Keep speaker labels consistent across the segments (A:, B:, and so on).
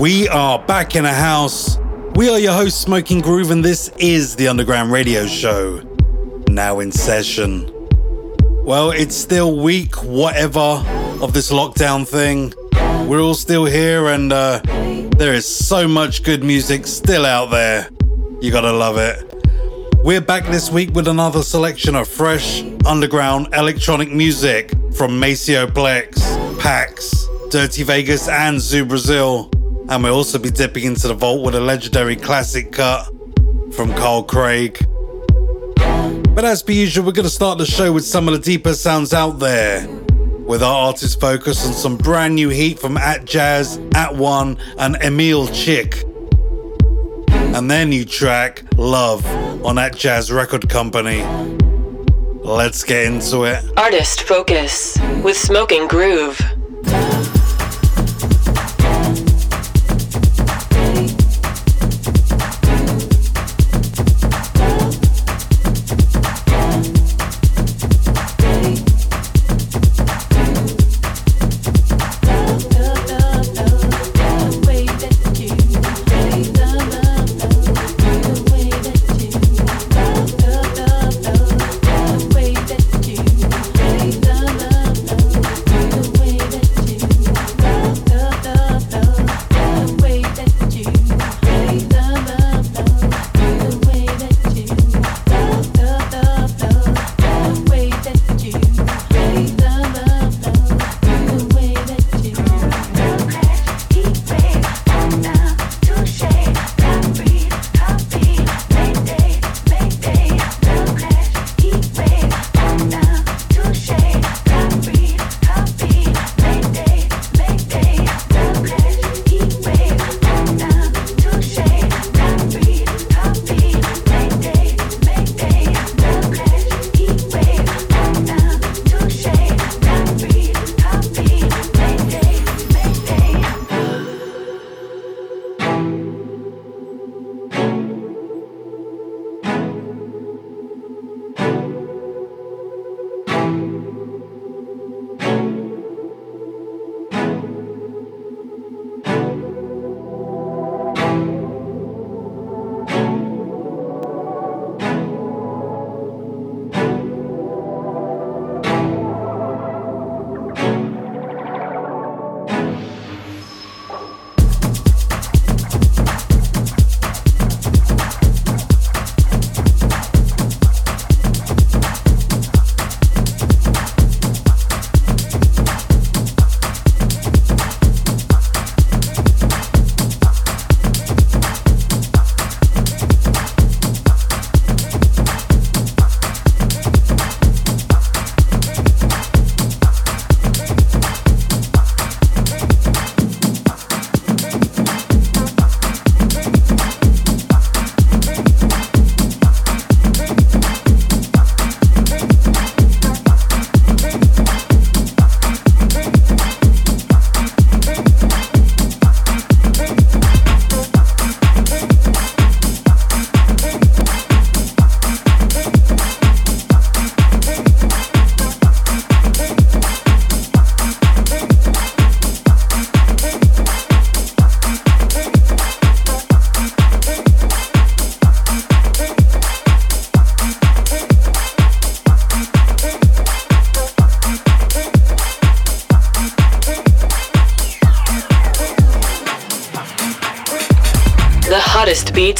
A: We are back in a house. We are your host, Smoking Groove, and this is the Underground Radio Show. Now in session. Well, it's still week whatever of this lockdown thing. We're all still here, and uh, there is so much good music still out there. You gotta love it. We're back this week with another selection of fresh, underground electronic music from Maceo Plex, Pax, Dirty Vegas, and Zoo Brazil. And we'll also be dipping into the vault with a legendary classic cut from Carl Craig. But as per usual, we're going to start the show with some of the deeper sounds out there. With our artist focus on some brand new heat from Atjazz, At One, and Emily Chick. And their new track, Love, on Atjazz Record Company. Let's get into it.
B: Artist Focus with Smoking Groove.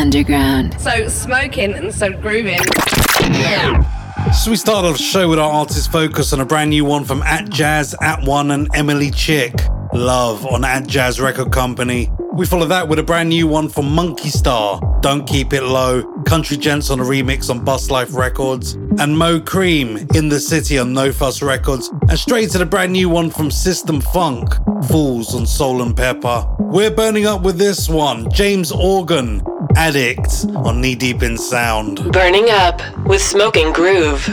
C: Underground.
D: So smoking and so grooving.
A: So we start off the show with our artist focus on a brand new one from Atjazz, At One, and Emily Chick. Love on Atjazz Record Company. We follow that with a brand new one from Monkey Star, Don't Keep It Low, Country Gents on a remix on Bus Life Records, and Mo Cream in the City on No Fuss Records, and straight to the brand new one from System Funk, Fools on Soul and Pepper. We're burning up with this one, James Organ, Addict on Knee Deep in Sound.
B: Burning up with Smoking Groove.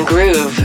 B: Groove.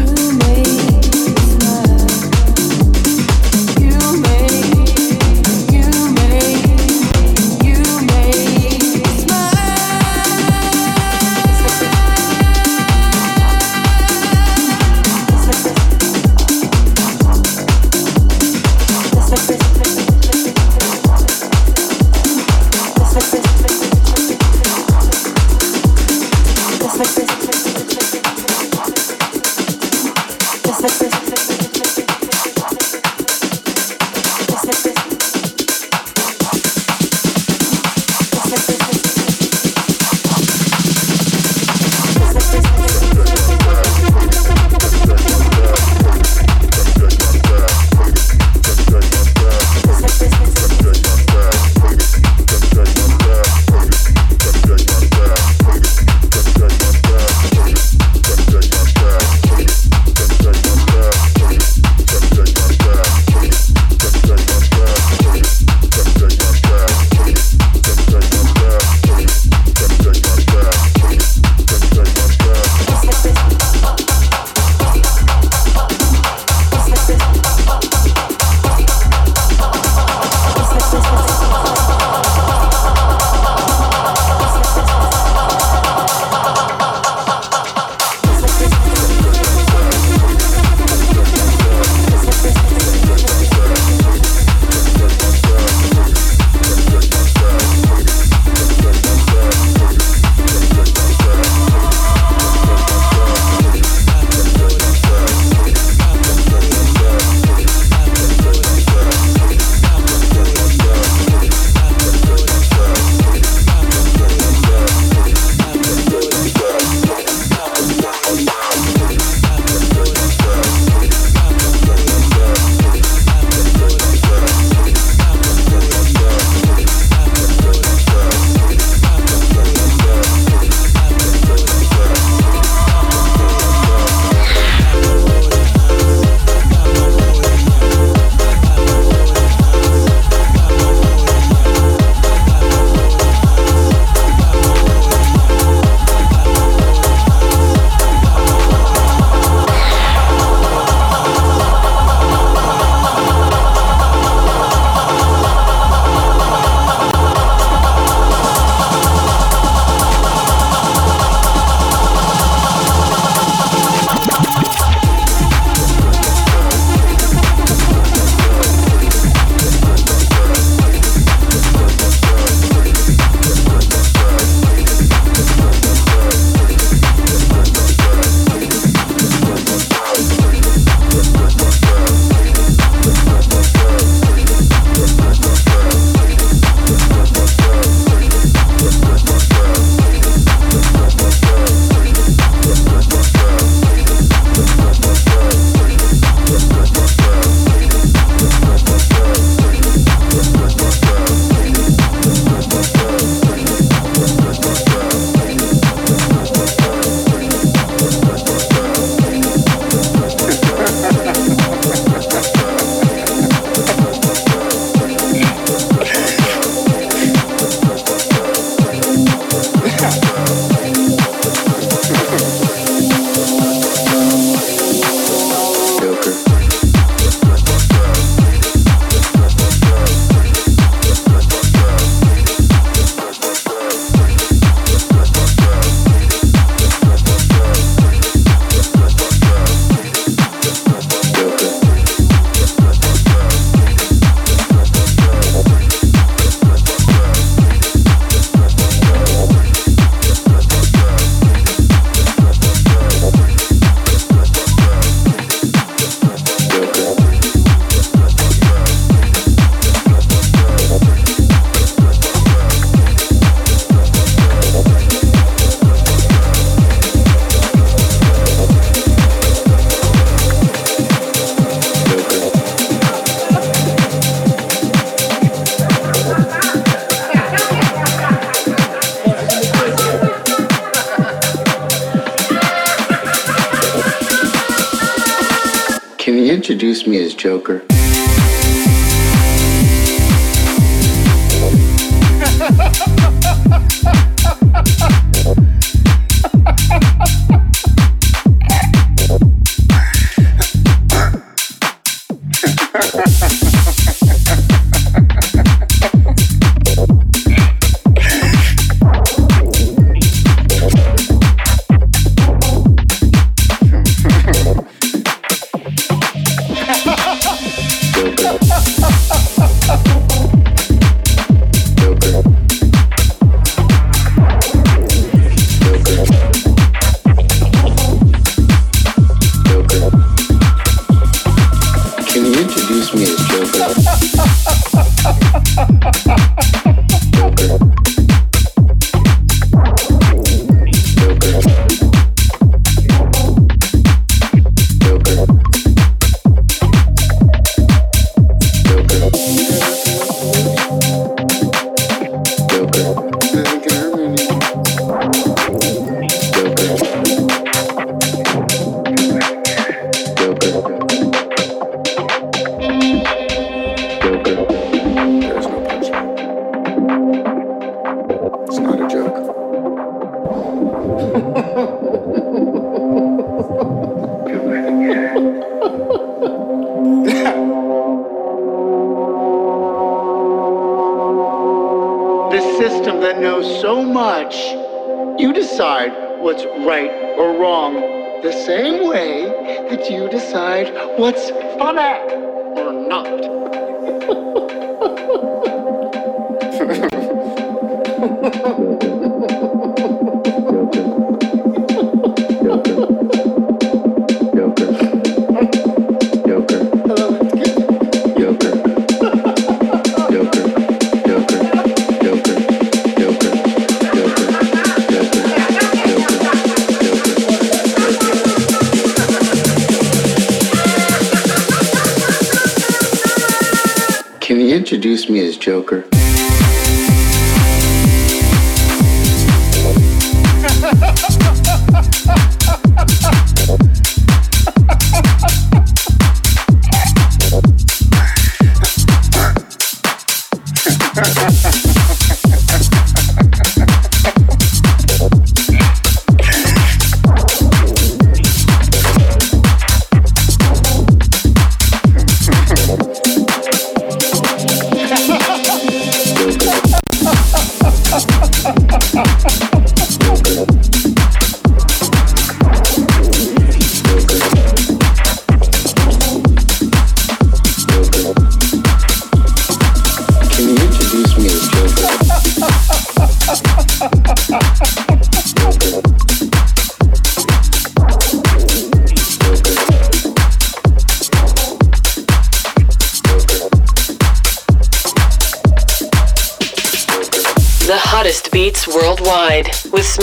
C: Introduce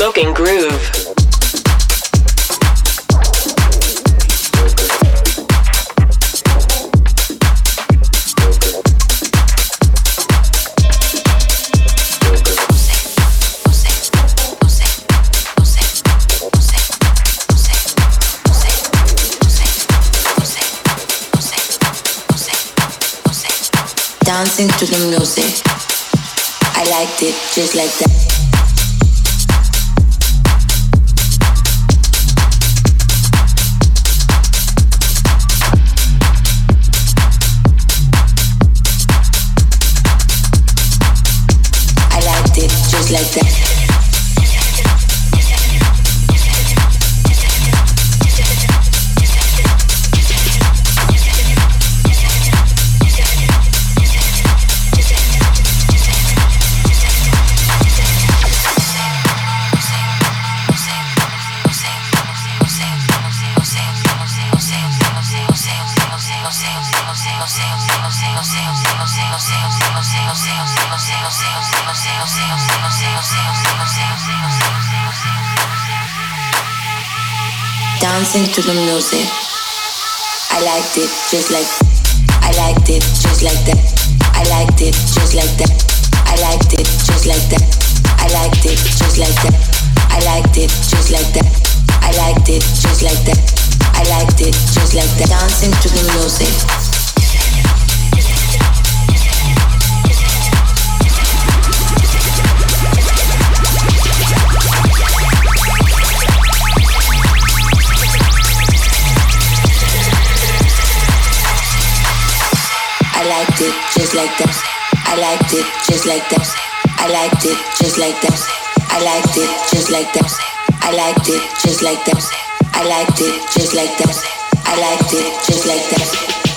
B: Smoking Groove.
E: Dancing to the music. I liked it just like that. Like that. The music. I liked it just like I liked it just like that. I liked it just like that. I liked it just like that. I liked it just like that. I liked it just like that. I liked it just like that. I liked it just like that. Dancing to the music. Just like that. I liked it just like that. I liked it just like that. I liked it just like that. I liked it just like that. I liked it just like that. I liked it just like that.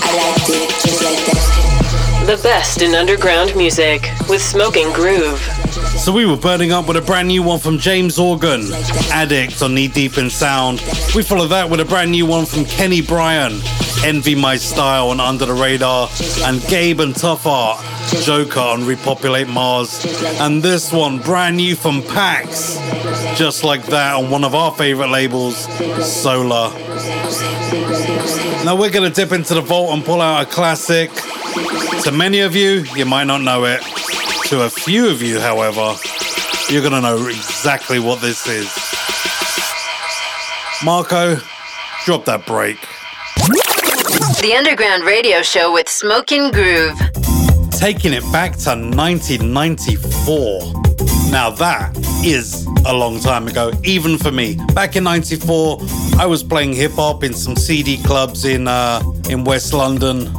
E: I liked it just like that.
B: The best in underground music with Smoking Groove.
A: So we were burning up with a brand new one from James Organ, Addict on Knee Deep in Sound. We followed that with a brand new one from Kenny Bryan, Envy My Style on Under the Radar, and Gabe and Tough Art, Joker on Repopulate Mars. And this one, brand new from Pax, just like that on one of our favorite labels, Solar. Now we're gonna dip into the vault and pull out a classic. To many of you, you might not know it. To a few of you, however, you're gonna know exactly what this is. Marco, drop that break.
F: The Underground Radio Show with Smoking Groove.
A: Taking it back to 1994. Now that is a long time ago, even for me. Back in '94, I was playing hip hop in some CD clubs in uh, in West London.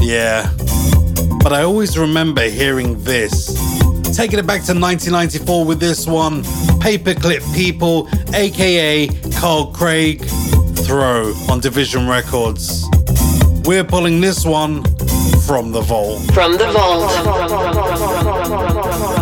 A: Yeah, but I always remember hearing this. Taking it back to 1994 with this one, Paperclip People, aka Carl Craig, Throw on Division Records. We're pulling this one from the vault.
B: From the vault.
G: The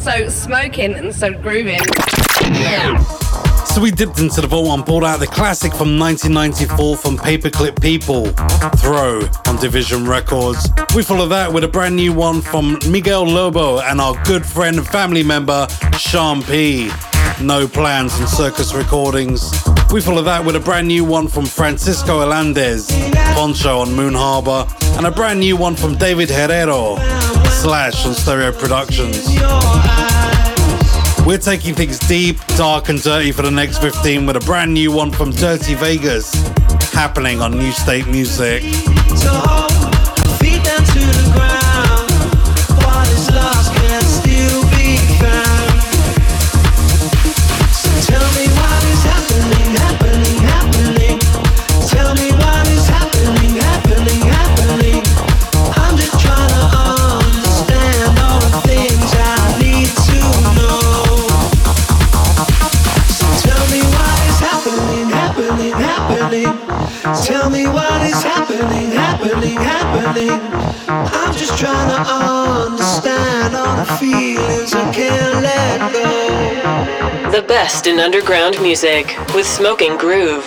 D: So smoking and so grooving.
H: So we dipped into the vault and pulled out the classic from 1994 from Paperclip People, Throw on Division Records. We follow that with a brand new one from Miguel Lobo and our good friend and family member Sean P. No Plans and Circus Recordings. We follow that with a brand new one from Francisco Hernandez, Poncho on Moon Harbour, and a brand new one from David Herrero, Slash on Stereo Productions. We're taking things deep, dark, and dirty for the next 15 with a brand new one from Dirty Vegas happening on New State Music.
I: The
G: best in underground music with Smoking Groove.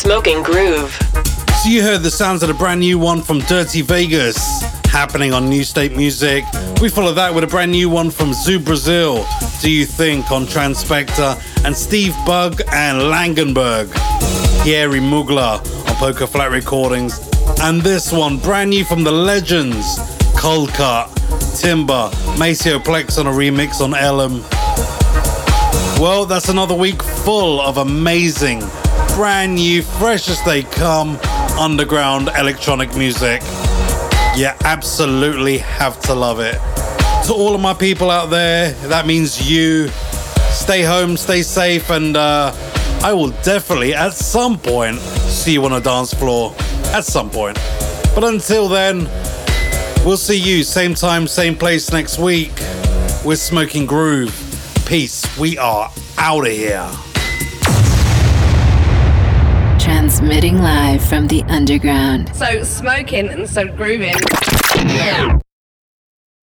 B: Smoking Groove.
A: So you heard the sounds of the brand new one from Dirty Vegas happening on New State Music. We follow that with a brand new one from Zoo Brazil, Do You Think on Transpector, and Steve Bug and Langenberg, Thierry Mugler on Poker Flat Recordings. And this one, brand new from the legends, Coldcut, Timber, Maceo Plex on a remix on Ellum. Well, that's another week full of amazing, brand new, fresh as they come underground electronic music. You absolutely have to love it. To all of my people out there, that means you. Stay home, stay safe, and uh, I will definitely at some point see you on a dance floor. At some point. But until then, we'll see you same time, same place next week with Smoking Groove. Peace. We are out of here.
F: Transmitting live from the underground.
D: So smoking and so grooving. Yeah.